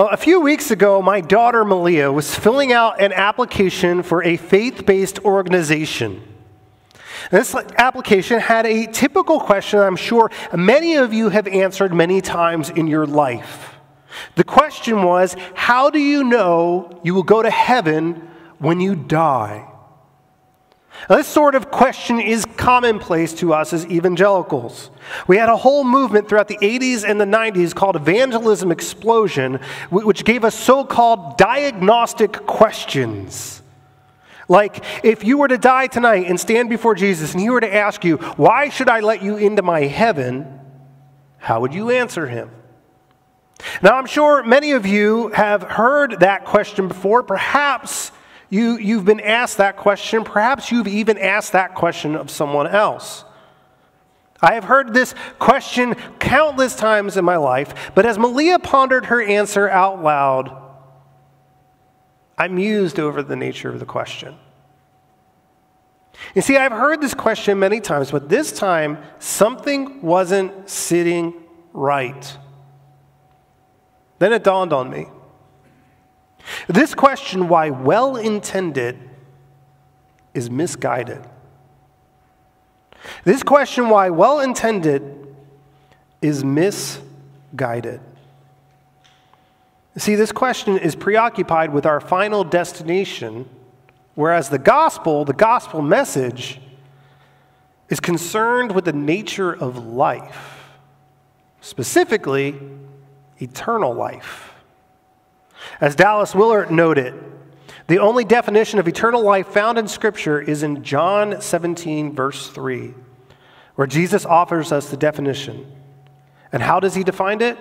A few weeks ago, my daughter Malia was filling out an application for a faith based organization. This application had a typical question I'm sure many of you have answered many times in your life. The question was How do you know you will go to heaven when you die? Now, this sort of question is commonplace to us as evangelicals. We had a whole movement throughout the 80s and the 90s called Evangelism Explosion, which gave us so called diagnostic questions. Like, if you were to die tonight and stand before Jesus and he were to ask you, Why should I let you into my heaven? How would you answer him? Now, I'm sure many of you have heard that question before. Perhaps you, you've been asked that question. Perhaps you've even asked that question of someone else. I have heard this question countless times in my life, but as Malia pondered her answer out loud, I mused over the nature of the question. You see, I've heard this question many times, but this time something wasn't sitting right. Then it dawned on me. This question, why well intended, is misguided. This question, why well intended, is misguided. See, this question is preoccupied with our final destination, whereas the gospel, the gospel message, is concerned with the nature of life, specifically, eternal life. As Dallas Willard noted, the only definition of eternal life found in Scripture is in John 17, verse 3, where Jesus offers us the definition. And how does he define it?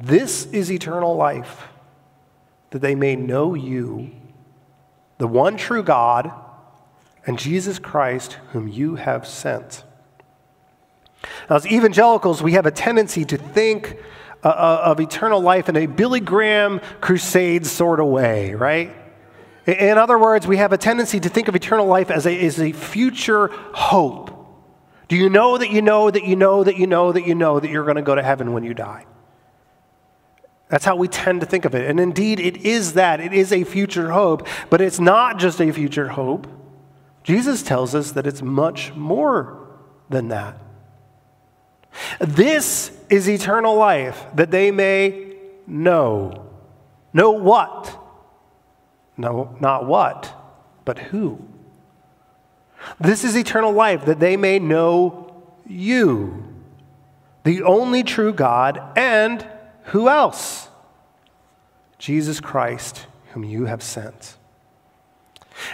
This is eternal life, that they may know you, the one true God, and Jesus Christ, whom you have sent. Now, as evangelicals, we have a tendency to think uh, of eternal life in a Billy Graham crusade sort of way, right? In other words, we have a tendency to think of eternal life as a, as a future hope. Do you know that you know that you know that you know that you know that you're going to go to heaven when you die? That's how we tend to think of it. And indeed, it is that. It is a future hope, but it's not just a future hope. Jesus tells us that it's much more than that. This is eternal life, that they may know. Know what? No, not what, but who. This is eternal life, that they may know you, the only true God, and who else? Jesus Christ, whom you have sent.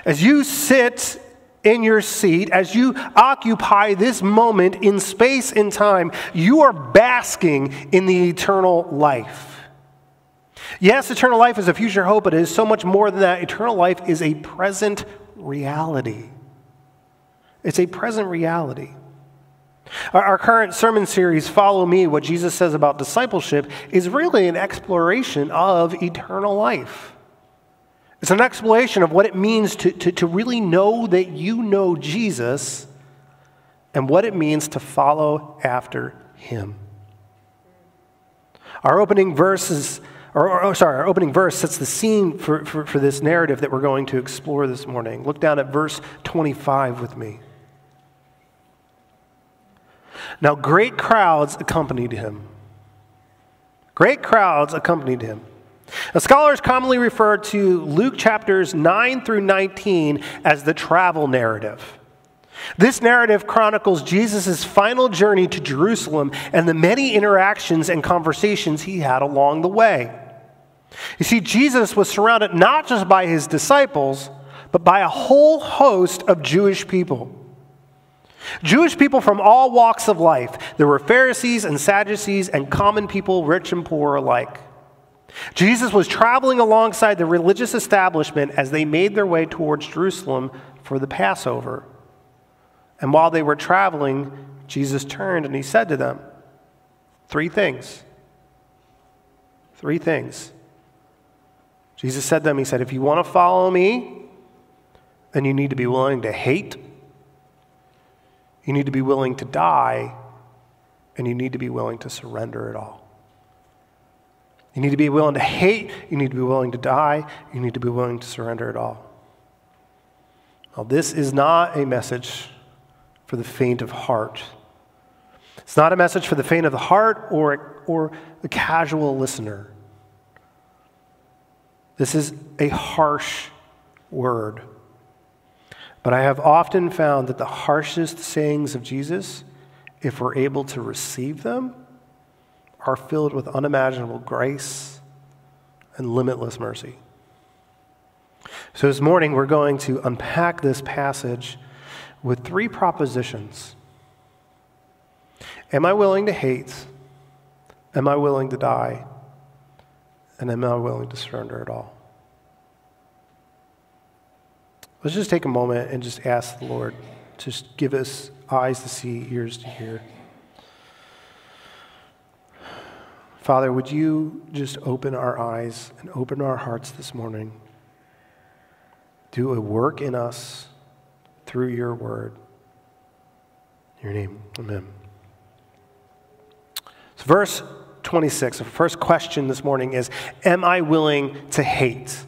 As you sit in your seat, as you occupy this moment in space and time, you are basking in the eternal life. Yes, eternal life is a future hope, but it is so much more than that. Eternal life is a present reality. It's a present reality. Our, our, current sermon series, Follow Me, what Jesus says about discipleship, is really an exploration of eternal life. It's an explanation of what it means to, to, to really know that you know Jesus and what it means to follow after him. Our opening verses, or, or, or, sorry, our opening verse sets the scene for, for, for this narrative that we're going to explore this morning. Look down at verse 25 with me. Now, great crowds accompanied him. Great crowds accompanied him. Scholars commonly refer to Luke chapters 9 through 19 as the travel narrative. This narrative chronicles Jesus' final journey to Jerusalem and the many interactions and conversations he had along the way. You see, Jesus was surrounded not just by his disciples, but by a whole host of Jewish people. Jewish people from all walks of life. There were Pharisees and Sadducees and common people, rich and poor alike. Jesus was traveling alongside the religious establishment as they made their way towards Jerusalem for the Passover. And while they were traveling, Jesus turned and he said to them, Three things. Three things. Jesus said to them, He said, If you want to follow me, then you need to be willing to hate, you need to be willing to die, and you need to be willing to surrender it all. You need to be willing to hate. You need to be willing to die. You need to be willing to surrender it all. This is not a message for the faint of heart. It's not a message for the faint of the heart or, or the casual listener. This is a harsh word. But I have often found that the harshest sayings of Jesus, if we're able to receive them, are filled with unimaginable grace and limitless mercy. So this morning, we're going to unpack this passage with three propositions Am I willing to hate? Am I willing to die? And am I willing to surrender it all? Let's just take a moment and just ask the Lord to give us eyes to see, ears to hear. Father, would you just open our eyes and open our hearts this morning? Do a work in us through your word. In your name, amen. So, verse 26, the first question this morning is Am I willing to hate?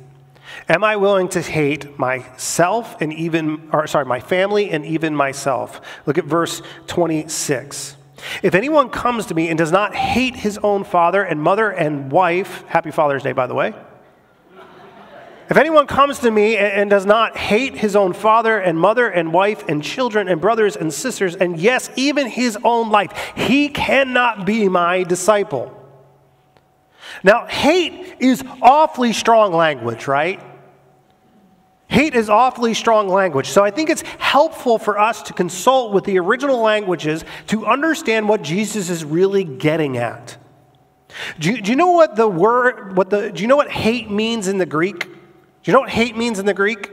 Am I willing to hate myself and even, or sorry, my family and even myself? Look at verse 26. If anyone comes to me and does not hate his own father and mother and wife, happy Father's Day, by the way. If anyone comes to me and does not hate his own father and mother and wife and children and brothers and sisters, and yes, even his own life, he cannot be my disciple. Now, hate is awfully strong language, right? Hate is awfully strong language. So I think it's helpful for us to consult with the original languages to understand what Jesus is really getting at. Do you, do you know what the word, what the, do you know what hate means in the Greek? Do you know what hate means in the Greek?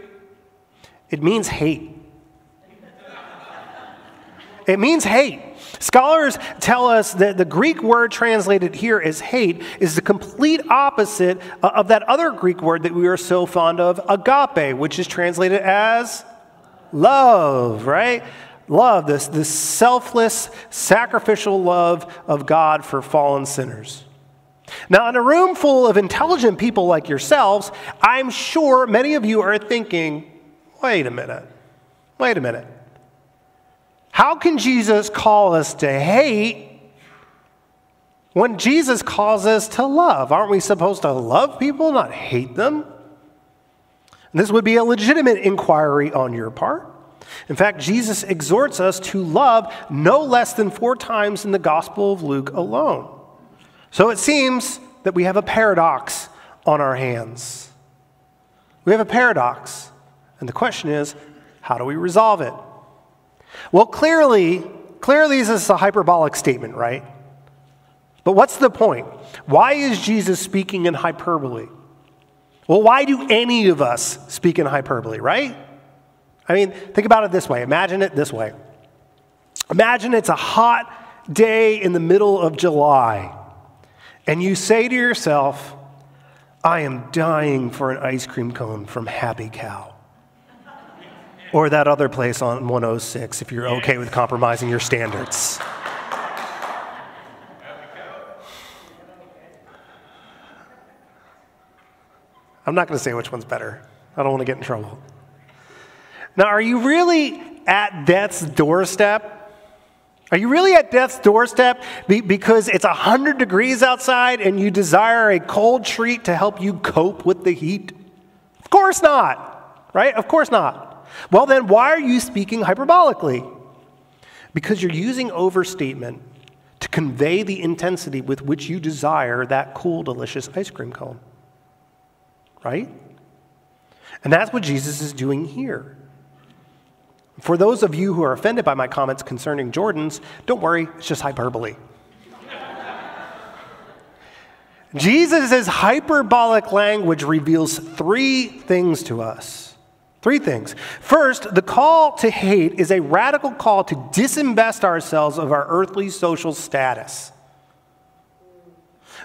It means hate. It means hate. Scholars tell us that the Greek word translated here as hate is the complete opposite of that other Greek word that we are so fond of, agape, which is translated as love, right? Love, this, this selfless, sacrificial love of God for fallen sinners. Now, in a room full of intelligent people like yourselves, I'm sure many of you are thinking, wait a minute, wait a minute. How can Jesus call us to hate when Jesus calls us to love? Aren't we supposed to love people, not hate them? And this would be a legitimate inquiry on your part. In fact, Jesus exhorts us to love no less than four times in the Gospel of Luke alone. So it seems that we have a paradox on our hands. We have a paradox. And the question is how do we resolve it? Well, clearly, clearly this is a hyperbolic statement, right? But what's the point? Why is Jesus speaking in hyperbole? Well, why do any of us speak in hyperbole, right? I mean, think about it this way. Imagine it this way. Imagine it's a hot day in the middle of July, and you say to yourself, I am dying for an ice cream cone from Happy Cow. Or that other place on 106 if you're okay with compromising your standards. I'm not going to say which one's better. I don't want to get in trouble. Now, are you really at death's doorstep? Are you really at death's doorstep because it's 100 degrees outside and you desire a cold treat to help you cope with the heat? Of course not, right? Of course not. Well, then, why are you speaking hyperbolically? Because you're using overstatement to convey the intensity with which you desire that cool, delicious ice cream cone. Right? And that's what Jesus is doing here. For those of you who are offended by my comments concerning Jordans, don't worry, it's just hyperbole. Jesus' hyperbolic language reveals three things to us. Three things. First, the call to hate is a radical call to disinvest ourselves of our earthly social status.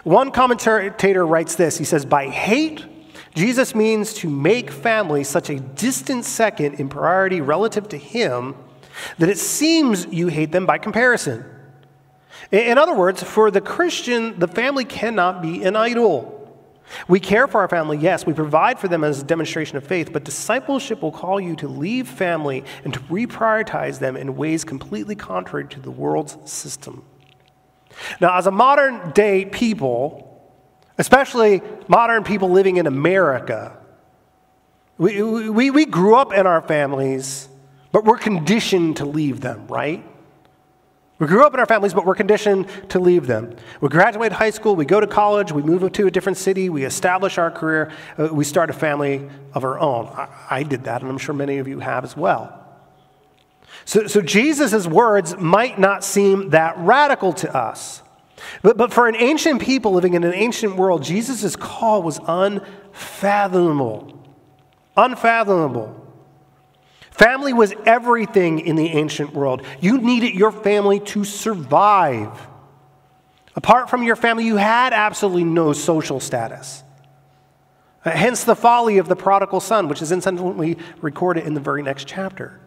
One commentator writes this He says, By hate, Jesus means to make family such a distant second in priority relative to Him that it seems you hate them by comparison. In other words, for the Christian, the family cannot be an idol. We care for our family, yes. We provide for them as a demonstration of faith, but discipleship will call you to leave family and to reprioritize them in ways completely contrary to the world's system. Now, as a modern day people, especially modern people living in America, we, we, we grew up in our families, but we're conditioned to leave them, right? We grew up in our families, but we're conditioned to leave them. We graduate high school, we go to college, we move to a different city, we establish our career, uh, we start a family of our own. I, I did that, and I'm sure many of you have as well. So, so Jesus' words might not seem that radical to us. But, but for an ancient people living in an ancient world, Jesus' call was unfathomable. Unfathomable. Family was everything in the ancient world. You needed your family to survive. Apart from your family, you had absolutely no social status. Uh, hence the folly of the prodigal son, which is incidentally recorded in the very next chapter.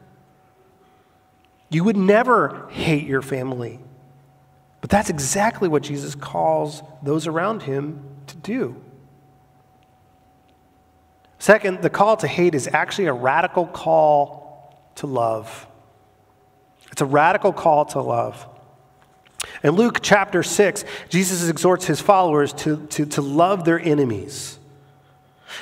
You would never hate your family. But that's exactly what Jesus calls those around him to do. Second, the call to hate is actually a radical call to love. It's a radical call to love. In Luke chapter 6, Jesus exhorts his followers to, to, to love their enemies.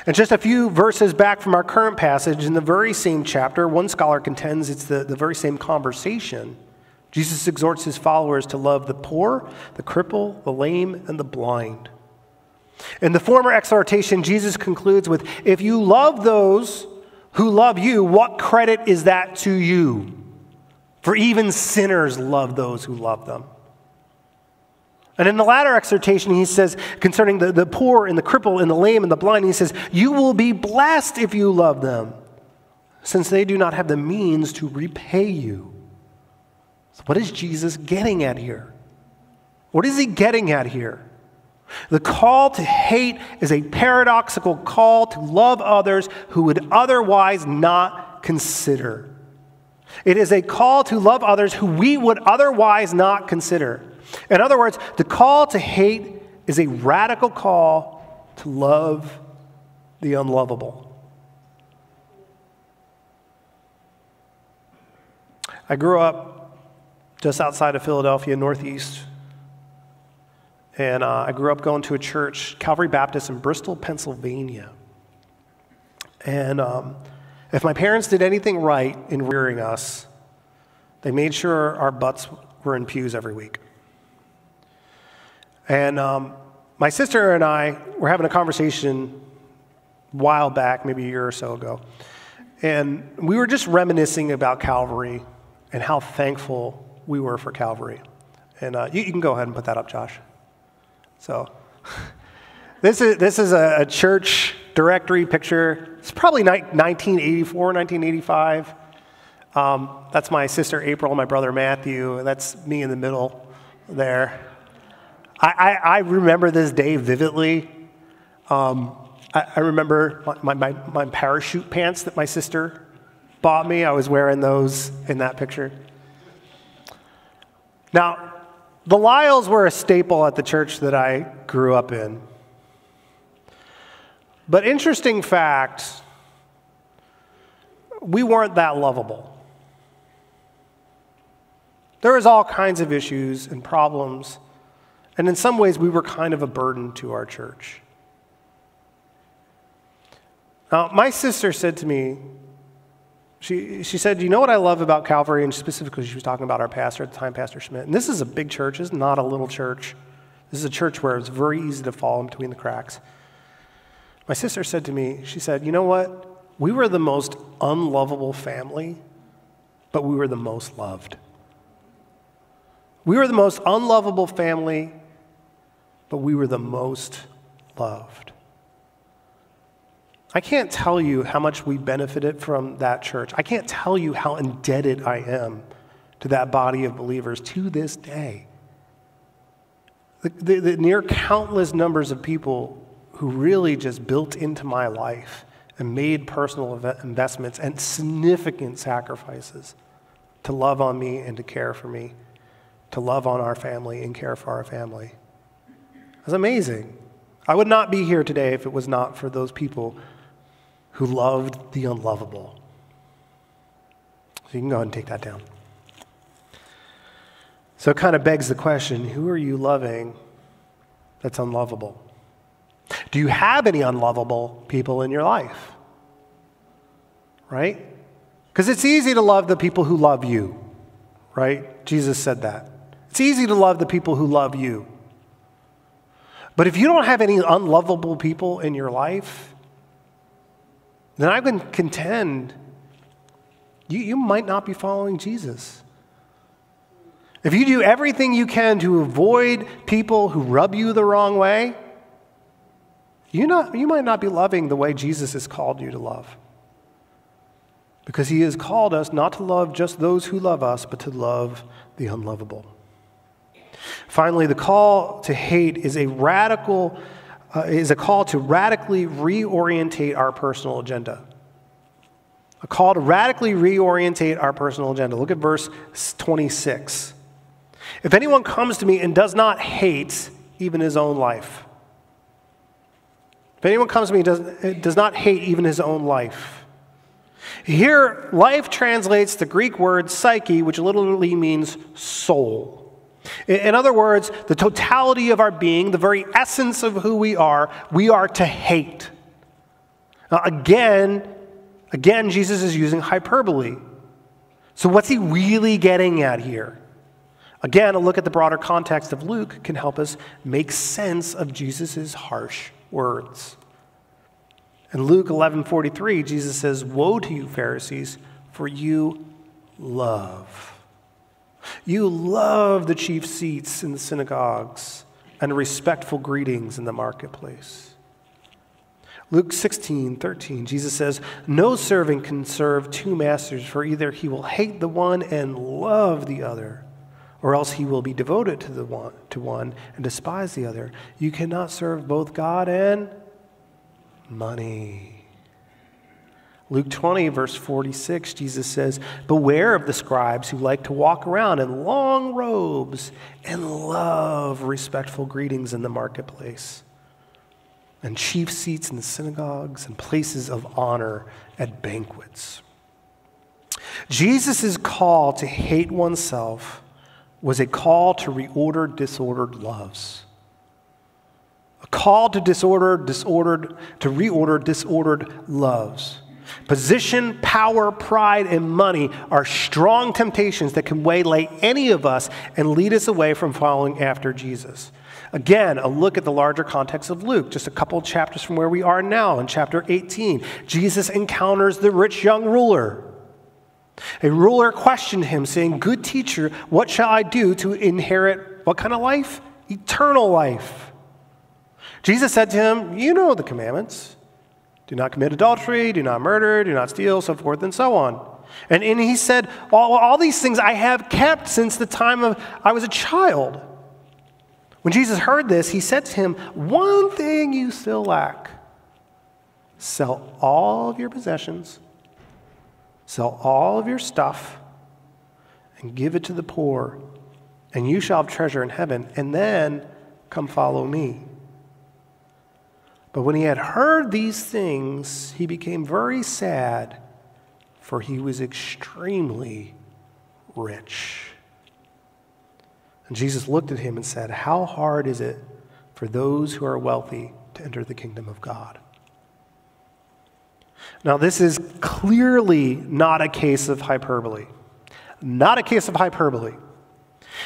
And just a few verses back from our current passage, in the very same chapter, one scholar contends it's the, the very same conversation. Jesus exhorts his followers to love the poor, the cripple, the lame, and the blind. In the former exhortation, Jesus concludes with If you love those who love you, what credit is that to you? For even sinners love those who love them. And in the latter exhortation, he says, concerning the, the poor and the cripple and the lame and the blind, he says, You will be blessed if you love them, since they do not have the means to repay you. So what is Jesus getting at here? What is he getting at here? The call to hate is a paradoxical call to love others who would otherwise not consider. It is a call to love others who we would otherwise not consider. In other words, the call to hate is a radical call to love the unlovable. I grew up just outside of Philadelphia, Northeast and uh, I grew up going to a church, Calvary Baptist in Bristol, Pennsylvania. And um, if my parents did anything right in rearing us, they made sure our butts were in pews every week. And um, my sister and I were having a conversation a while back, maybe a year or so ago. And we were just reminiscing about Calvary and how thankful we were for Calvary. And uh, you, you can go ahead and put that up, Josh. So, this is, this is a, a church directory picture. It's probably 1984, 1985. Um, that's my sister April, my brother Matthew. That's me in the middle there. I, I, I remember this day vividly. Um, I, I, remember my, my, my parachute pants that my sister bought me. I was wearing those in that picture. Now, the Lyles were a staple at the church that I grew up in. But interesting fact, we weren't that lovable. There was all kinds of issues and problems, and in some ways we were kind of a burden to our church. Now, my sister said to me, she, she said, You know what I love about Calvary? And specifically, she was talking about our pastor at the time, Pastor Schmidt. And this is a big church, it's not a little church. This is a church where it's very easy to fall in between the cracks. My sister said to me, She said, You know what? We were the most unlovable family, but we were the most loved. We were the most unlovable family, but we were the most loved. I can't tell you how much we benefited from that church. I can't tell you how indebted I am to that body of believers to this day. The, the, the, near countless numbers of people who really just built into my life and made personal investments and significant sacrifices to love on me and to care for me to love on our family and care for our family. That's amazing. I would not be here today if it was not for those people who loved the unlovable. So you can go ahead and take that down. So it kind of begs the question who are you loving that's unlovable? Do you have any unlovable people in your life? Right? Because it's easy to love the people who love you, right? Jesus said that. It's easy to love the people who love you. But if you don't have any unlovable people in your life, then I can contend you, you might not be following Jesus. If you do everything you can to avoid people who rub you the wrong way, you, not, you might not be loving the way Jesus has called you to love. Because he has called us not to love just those who love us, but to love the unlovable. Finally, the call to hate is a radical uh, is a call to radically reorientate our personal agenda. A call to radically reorientate our personal agenda. Look at verse 26. If anyone comes to me and does not hate even his own life, if anyone comes to me and does, does not hate even his own life, here, life translates the Greek word psyche, which literally means soul. In other words, the totality of our being, the very essence of who we are, we are to hate. Now, again, again, Jesus is using hyperbole. So, what's he really getting at here? Again, a look at the broader context of Luke can help us make sense of Jesus' harsh words. In Luke 11:43, Jesus says, "Woe to you, Pharisees, for you love you love the chief seats in the synagogues and respectful greetings in the marketplace." Luke 16, 13, Jesus says, No servant can serve two masters, for either he will hate the one and love the other, or else he will be devoted to the one to one and despise the other. You cannot serve both God and money. Luke 20, verse 46, Jesus says, Beware of the scribes who like to walk around in long robes and love respectful greetings in the marketplace, and chief seats in the synagogues and places of honor at banquets. Jesus' call to hate oneself was a call to reorder disordered loves. A call to disorder, disordered, to reorder disordered loves. Position, power, pride, and money are strong temptations that can waylay any of us and lead us away from following after Jesus. Again, a look at the larger context of Luke, just a couple chapters from where we are now in chapter 18. Jesus encounters the rich young ruler. A ruler questioned him, saying, Good teacher, what shall I do to inherit what kind of life? Eternal life. Jesus said to him, You know the commandments. Do not commit adultery, do not murder, do not steal, so forth and so on. And, and he said, all, all these things I have kept since the time of I was a child. When Jesus heard this, he said to him, One thing you still lack sell all of your possessions, sell all of your stuff, and give it to the poor, and you shall have treasure in heaven, and then come follow me. But when he had heard these things, he became very sad, for he was extremely rich. And Jesus looked at him and said, How hard is it for those who are wealthy to enter the kingdom of God? Now, this is clearly not a case of hyperbole. Not a case of hyperbole.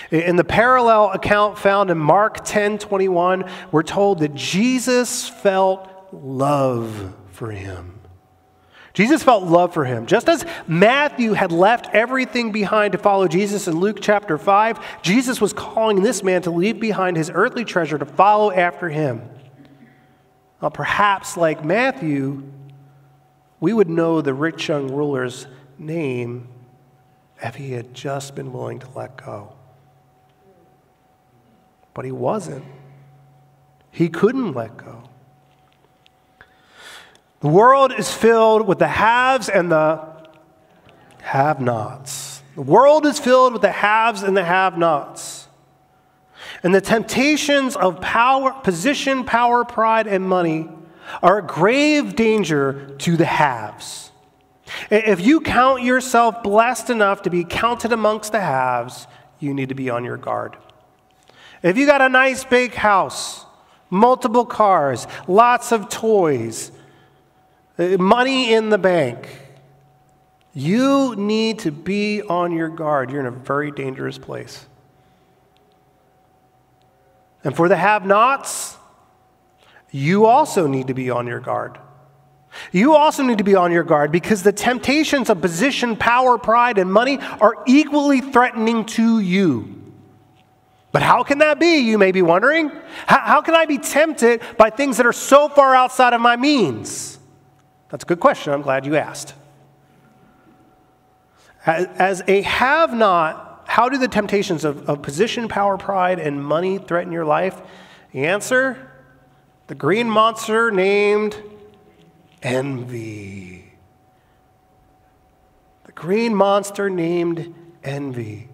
In the parallel account found in Mark 10 21, we're told that Jesus felt love for him. Jesus felt love for him. Just as Matthew had left everything behind to follow Jesus in Luke chapter 5, Jesus was calling this man to leave behind his earthly treasure to follow after him. Perhaps, like Matthew, we would know the rich young ruler's name if he had just been willing to let go. But he wasn't. He couldn't let go. The world is filled with the haves and the have nots. The world is filled with the haves and the have nots. And the temptations of power, position, power, pride, and money are a grave danger to the haves. If you count yourself blessed enough to be counted amongst the haves, you need to be on your guard. If you got a nice big house, multiple cars, lots of toys, uh, money in the bank, you need to be on your guard. You're in a very dangerous place. And for the have nots, you also need to be on your guard. You also need to be on your guard because the temptations of position, power, pride, and money are equally threatening to you. But how can that be, you may be wondering? How, how, can I be tempted by things that are so far outside of my means? That's a good question. I'm glad you asked. As, as a have not, how do the temptations of, of position, power, pride, and money threaten your life? The answer the green monster named envy. The green monster named envy.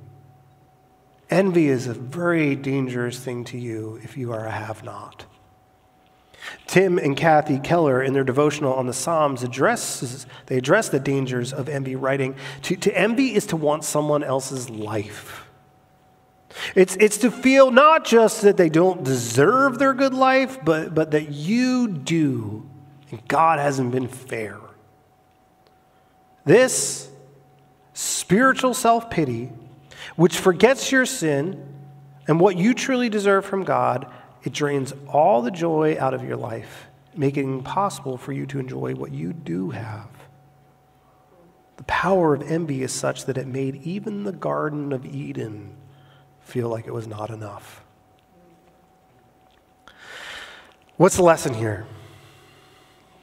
Envy is a very dangerous thing to you if you are a have not. Tim and Kathy Keller, in their devotional on the Psalms, addresses, they address the dangers of envy, writing to, to envy is to want someone else's life. It's, it's to feel not just that they don't deserve their good life, but, but that you do, and God hasn't been fair. This spiritual self pity, which forgets your sin and what you truly deserve from God, it drains all the joy out of your life, making it impossible for you to enjoy what you do have. The power of envy is such that it made even the Garden of Eden feel like it was not enough. What's the lesson here?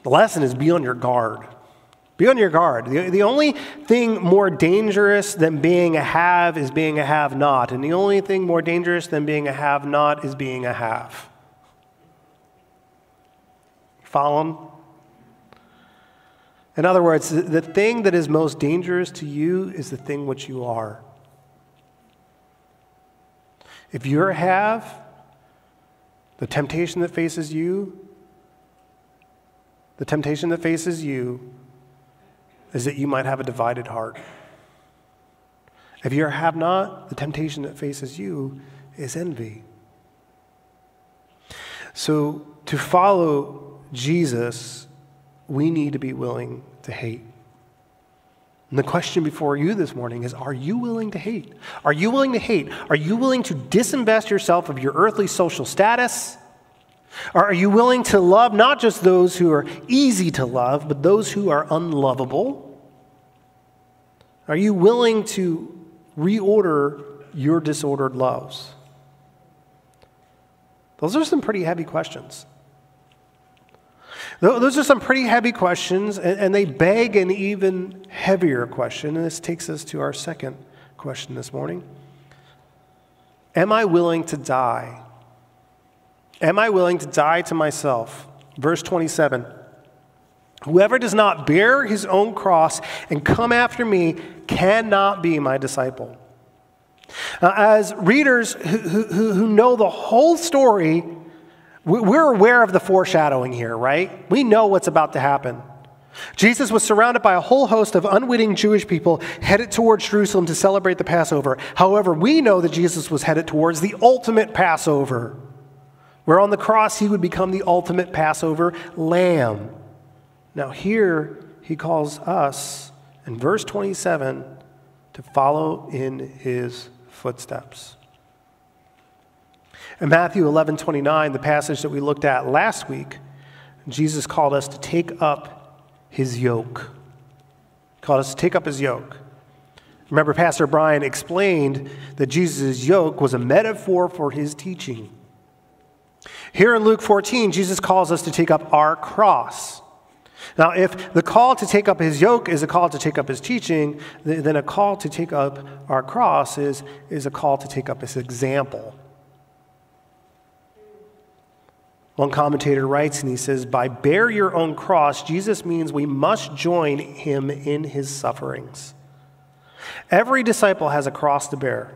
The lesson is be on your guard. Be on your guard. The, the only thing more dangerous than being a have is being a have not. And the only thing more dangerous than being a have not is being a have. Follow? In other words, the thing that is most dangerous to you is the thing which you are. If you're a have, the temptation that faces you, the temptation that faces you is that you might have a divided heart. If you're have not, the temptation that faces you is envy. So, to follow Jesus, we need to be willing to hate. And the question before you this morning is Are you willing to hate? Are you willing to hate? Are you willing to disinvest yourself of your earthly social status? Or Are you willing to love not just those who are easy to love, but those who are unlovable? Are you willing to reorder your disordered loves? Those are some pretty heavy questions. Those are some pretty heavy questions, and they beg an even heavier question. And this takes us to our second question this morning Am I willing to die? Am I willing to die to myself? Verse 27 Whoever does not bear his own cross and come after me cannot be my disciple. Uh, as readers who, who, who know the whole story, we're aware of the foreshadowing here, right? We know what's about to happen. Jesus was surrounded by a whole host of unwitting Jewish people headed towards Jerusalem to celebrate the Passover. However, we know that Jesus was headed towards the ultimate Passover, where on the cross he would become the ultimate Passover lamb. Now, here he calls us in verse 27 to follow in his footsteps. In Matthew 11 29, the passage that we looked at last week, Jesus called us to take up his yoke. Called us to take up his yoke. Remember, Pastor Brian explained that Jesus' yoke was a metaphor for his teaching. Here in Luke 14, Jesus calls us to take up our cross. Now, if the call to take up his yoke is a call to take up his teaching, then a call to take up our cross is, is a call to take up his example. One commentator writes and he says, By bear your own cross, Jesus means we must join him in his sufferings. Every disciple has a cross to bear.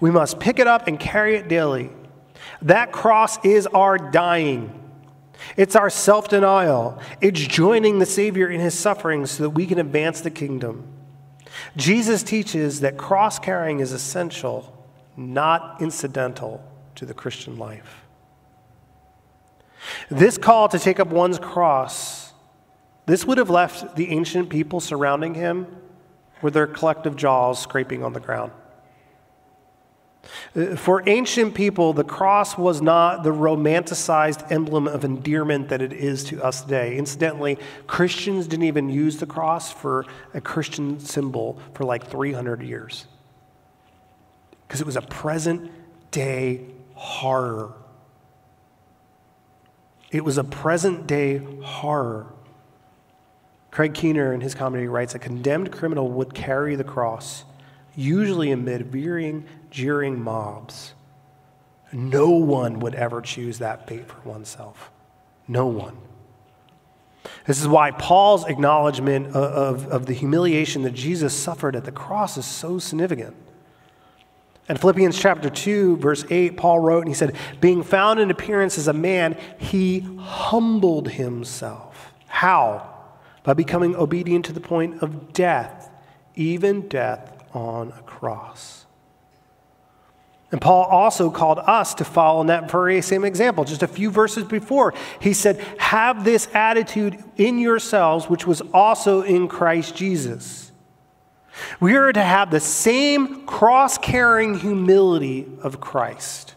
We must pick it up and carry it daily. That cross is our dying. It's our self denial. It's joining the Savior in his suffering so that we can advance the kingdom. Jesus teaches that cross carrying is essential, not incidental to the Christian life. This call to take up one's cross, this would have left the ancient people surrounding him with their collective jaws scraping on the ground. Uh, for ancient people, the cross was not the romanticized emblem of endearment that it is to us today. Incidentally, Christians didn't even use the cross for a Christian symbol for like 300 years because it was a present day horror. It was a present day horror. Craig Keener, in his comedy, writes a condemned criminal would carry the cross, usually amid veering jeering mobs. No one would ever choose that fate for oneself. No one. This is why Paul's acknowledgement of, of, of, the humiliation that Jesus suffered at the cross is so significant. In Philippians chapter 2, verse 8, Paul wrote, and he said, Being found in appearance as a man, he humbled himself. How? By becoming obedient to the point of death, even death on a cross. And Paul also called us to follow in that very same example. Just a few verses before, he said, Have this attitude in yourselves, which was also in Christ Jesus. We are to have the same cross carrying humility of Christ.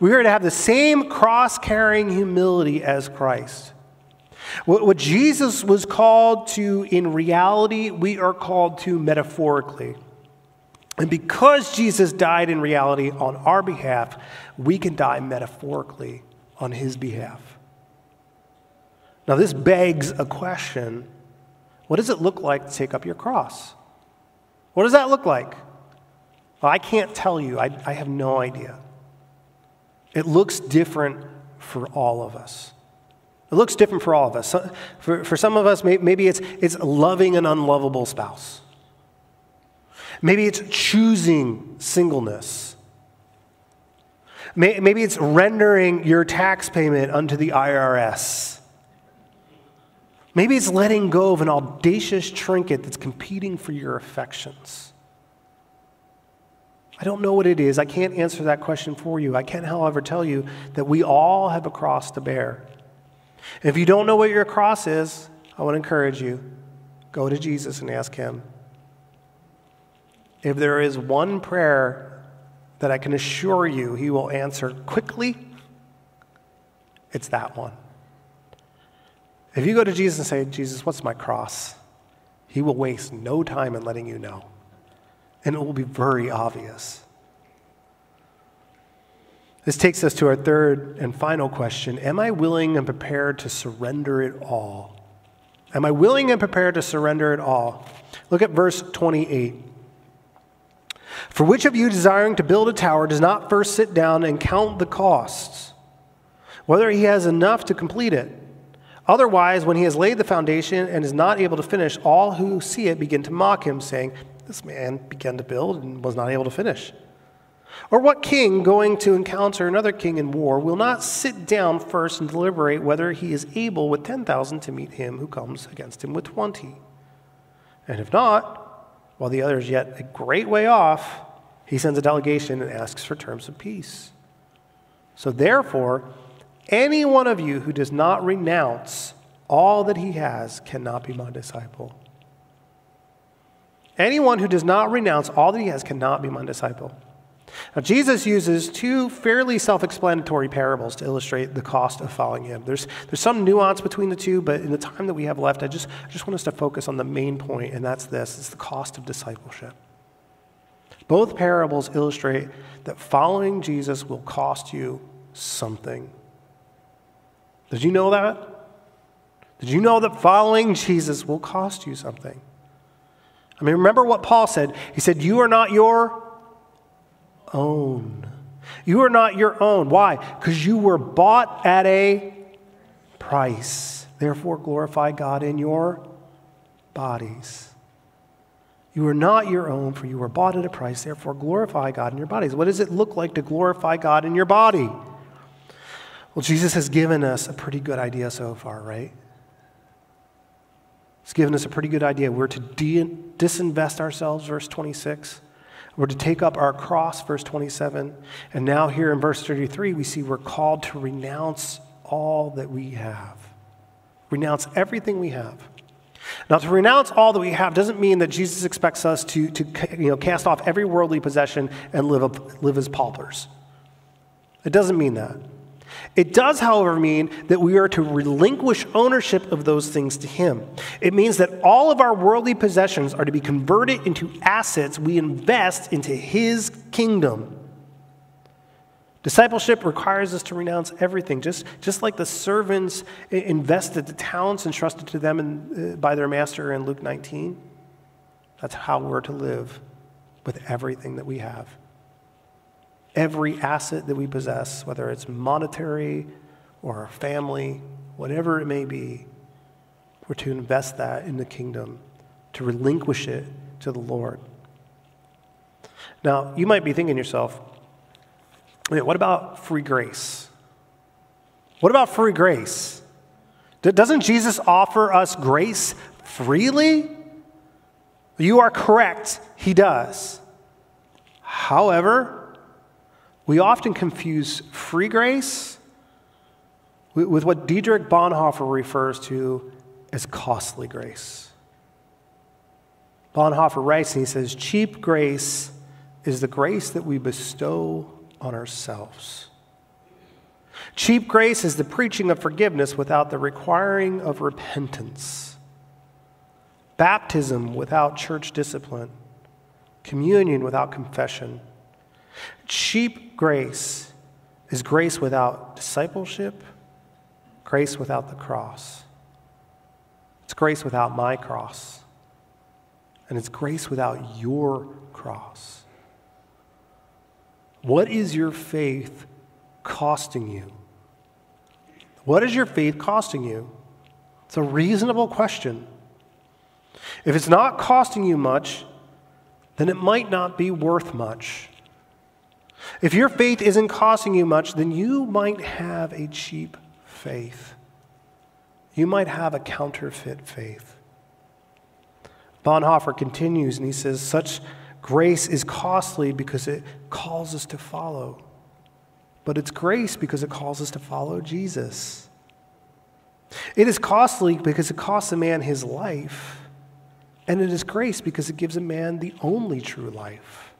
We are to have the same cross carrying humility as Christ. What, Jesus was called to in reality, we are called to metaphorically. And because Jesus died in reality on our behalf, we can die metaphorically on his behalf. Now, this begs a question what does it look like to take up your cross? What does that look like? Well, I can't tell you, I, I have no idea. It looks different for all of us. It looks different for all of us. For, for some of us, maybe it's, it's loving an unlovable spouse. Maybe it's choosing singleness. Maybe it's rendering your tax payment unto the IRS. Maybe it's letting go of an audacious trinket that's competing for your affections. I don't know what it is. I can't answer that question for you. I can, however, tell you that we all have a cross to bear. If you don't know what your cross is, I want to encourage you go to Jesus and ask Him. If there is one prayer that I can assure you he will answer quickly, it's that one. If you go to Jesus and say, Jesus, what's my cross? He will waste no time in letting you know. And it will be very obvious. This takes us to our third and final question Am I willing and prepared to surrender it all? Am I willing and prepared to surrender it all? Look at verse 28. For which of you desiring to build a tower does not first sit down and count the costs, whether he has enough to complete it? Otherwise, when he has laid the foundation and is not able to finish, all who see it begin to mock him, saying, This man began to build and was not able to finish. Or what king, going to encounter another king in war, will not sit down first and deliberate whether he is able with 10,000 to meet him who comes against him with 20? And if not, while the other is yet a great way off, he sends a delegation and asks for terms of peace. So, therefore, any one of you who does not renounce all that he has cannot be my disciple. Anyone who does not renounce all that he has cannot be my disciple. Now, Jesus uses two fairly self explanatory parables to illustrate the cost of following him. There's, there's some nuance between the two, but in the time that we have left, I just, I just want us to focus on the main point, and that's this it's the cost of discipleship. Both parables illustrate that following Jesus will cost you something. Did you know that? Did you know that following Jesus will cost you something? I mean, remember what Paul said. He said, You are not your own. You are not your own. Why? Because you were bought at a price. Therefore, glorify God in your bodies. You are not your own, for you were bought at a price. Therefore, glorify God in your bodies. What does it look like to glorify God in your body? Well, Jesus has given us a pretty good idea so far, right? He's given us a pretty good idea. We're to de- disinvest ourselves, verse 26. We're to take up our cross, verse 27. And now, here in verse 33, we see we're called to renounce all that we have. Renounce everything we have. Now, to renounce all that we have doesn't mean that Jesus expects us to, to you know, cast off every worldly possession and live, live as paupers. It doesn't mean that. It does, however, mean that we are to relinquish ownership of those things to Him. It means that all of our worldly possessions are to be converted into assets we invest into His kingdom. Discipleship requires us to renounce everything, just, just like the servants invested the talents entrusted to them in, uh, by their master in Luke 19. That's how we're to live with everything that we have. Every asset that we possess, whether it's monetary or our family, whatever it may be, we're to invest that in the kingdom, to relinquish it to the Lord. Now, you might be thinking to yourself, what about free grace? What about free grace? Doesn't Jesus offer us grace freely? You are correct, he does. However, we often confuse free grace with what Dietrich Bonhoeffer refers to as costly grace. Bonhoeffer writes and he says, Cheap grace is the grace that we bestow on ourselves. Cheap grace is the preaching of forgiveness without the requiring of repentance. Baptism without church discipline. Communion without confession. Cheap grace is grace without discipleship, grace without the cross. It's grace without my cross. And it's grace without your cross. What is your faith costing you? What is your faith costing you? It's a reasonable question. If it's not costing you much, then it might not be worth much. If your faith isn't costing you much, then you might have a cheap faith. You might have a counterfeit faith. Bonhoeffer continues and he says, Such Grace is costly because it calls us to follow. But it's grace because it calls us to follow Jesus. It is costly because it costs a man his life. And it is grace because it gives a man the only true life.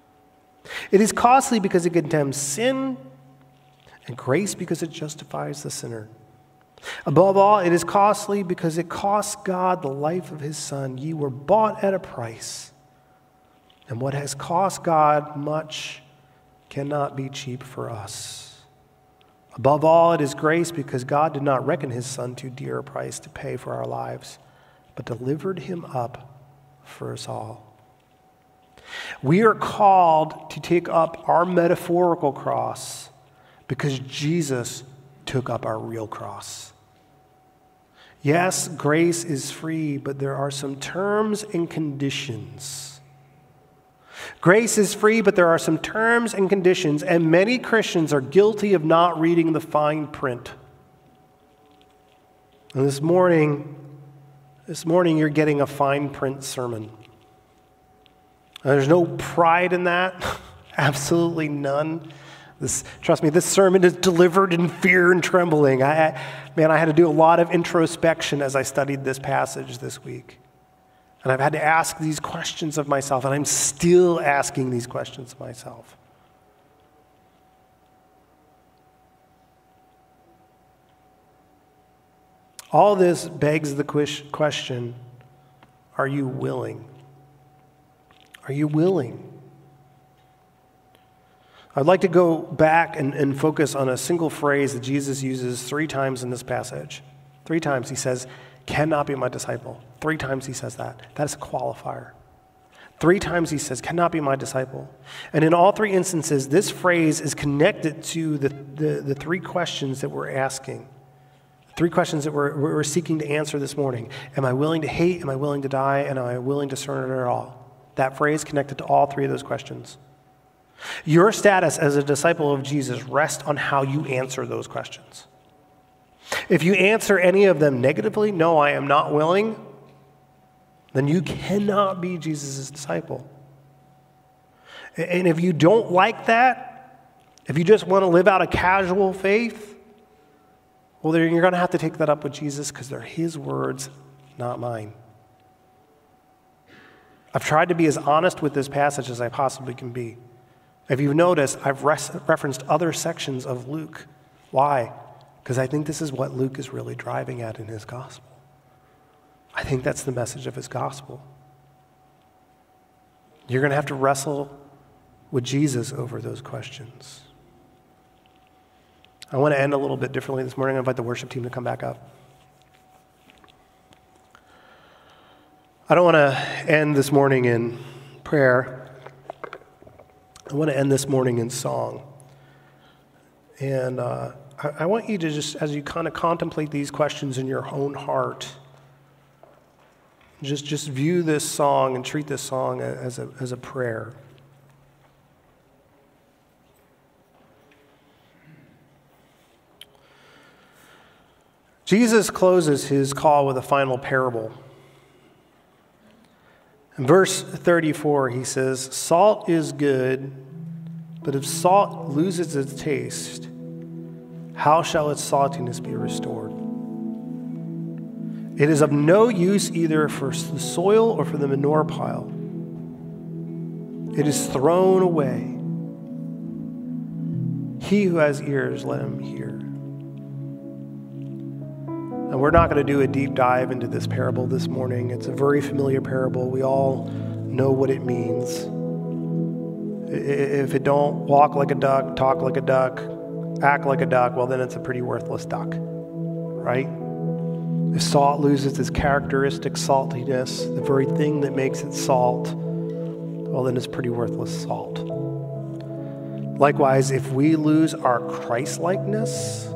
It is costly because it condemns sin, and grace because it justifies the sinner. Above all, it is costly because it costs God the life of his Son. Ye were bought at a price. And what has cost God much cannot be cheap for us. Above all, it is grace because God did not reckon his Son too dear a price to pay for our lives, but delivered him up for us all. We are called to take up our metaphorical cross because Jesus took up our real cross. Yes, grace is free, but there are some terms and conditions Grace is free, but there are some terms and conditions, and many Christians are guilty of not reading the fine print. And this morning, this morning you're getting a fine print sermon. There's no pride in that, absolutely none. This, trust me, this sermon is delivered in fear and trembling. I, I, man, I had to do a lot of introspection as I studied this passage this week. And I've had to ask these questions of myself, and I'm still asking these questions of myself. All this begs the question are you willing? Are you willing? I'd like to go back and, and focus on a single phrase that Jesus uses three times in this passage. Three times he says, cannot be my disciple. Three times he says that. That is a qualifier. Three times he says, cannot be my disciple. And in all three instances, this phrase is connected to the, the, the three questions that we're asking. Three questions that we're, we're seeking to answer this morning. Am I willing to hate? Am I willing to die? And am I willing to surrender it at all? That phrase connected to all three of those questions. Your status as a disciple of Jesus rests on how you answer those questions. If you answer any of them negatively, no, I am not willing, then you cannot be Jesus' disciple. And if you don't like that, if you just want to live out a casual faith, well, then you're going to have to take that up with Jesus because they're his words, not mine. I've tried to be as honest with this passage as I possibly can be. If you've noticed, I've res- referenced other sections of Luke. Why? Because I think this is what Luke is really driving at in his gospel. I think that's the message of his gospel. You're going to have to wrestle with Jesus over those questions. I want to end a little bit differently this morning. I invite the worship team to come back up. I don't want to end this morning in prayer. I want to end this morning in song. And uh, I, I want you to just, as you kind of contemplate these questions in your own heart, just, just view this song and treat this song as a, as a prayer. Jesus closes his call with a final parable. Verse 34, he says, Salt is good, but if salt loses its taste, how shall its saltiness be restored? It is of no use either for the soil or for the manure pile. It is thrown away. He who has ears, let him hear. And we're not going to do a deep dive into this parable this morning. It's a very familiar parable. We all know what it means. If it don't walk like a duck, talk like a duck, act like a duck, well, then it's a pretty worthless duck, right? If salt loses its characteristic saltiness, the very thing that makes it salt, well, then it's pretty worthless salt. Likewise, if we lose our Christ likeness,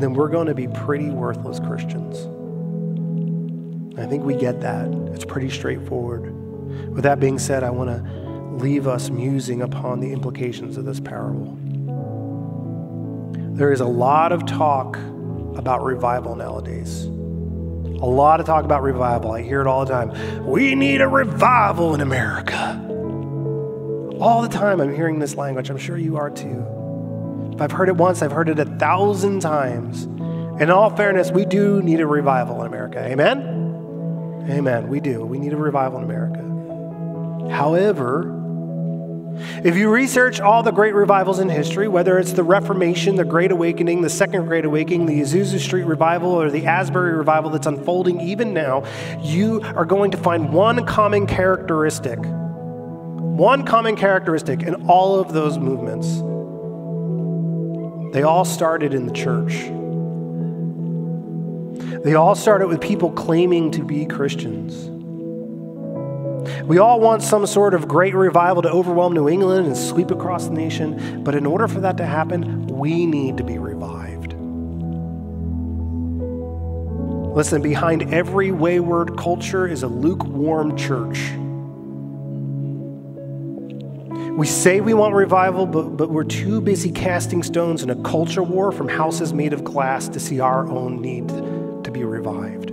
then we're going to be pretty worthless Christians. I think we get that. It's pretty straightforward. With that being said, I want to leave us musing upon the implications of this parable. There is a lot of talk about revival nowadays. A lot of talk about revival. I hear it all the time. We need a revival in America. All the time I'm hearing this language. I'm sure you are too. I've heard it once, I've heard it a thousand times. In all fairness, we do need a revival in America. Amen? Amen. We do. We need a revival in America. However, if you research all the great revivals in history, whether it's the Reformation, the Great Awakening, the Second Great Awakening, the Azusa Street Revival, or the Asbury Revival that's unfolding even now, you are going to find one common characteristic. One common characteristic in all of those movements. They all started in the church. They all started with people claiming to be Christians. We all want some sort of great revival to overwhelm New England and sweep across the nation, but in order for that to happen, we need to be revived. Listen, behind every wayward culture is a lukewarm church. We say we want revival, but, but we're too busy casting stones in a culture war from houses made of glass to see our own need to be revived.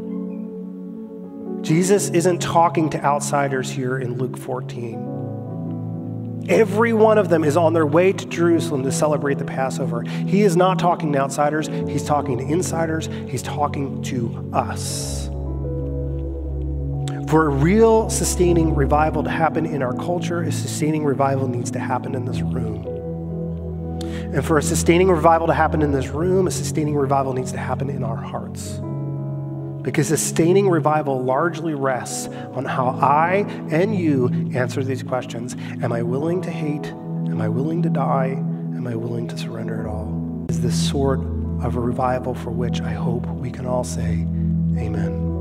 Jesus isn't talking to outsiders here in Luke 14. Every one of them is on their way to Jerusalem to celebrate the Passover. He is not talking to outsiders, he's talking to insiders, he's talking to us. For a real sustaining revival to happen in our culture, a sustaining revival needs to happen in this room. And for a sustaining revival to happen in this room, a sustaining revival needs to happen in our hearts. Because sustaining revival largely rests on how I and you answer these questions Am I willing to hate? Am I willing to die? Am I willing to surrender it all? Is this sort of a revival for which I hope we can all say, Amen.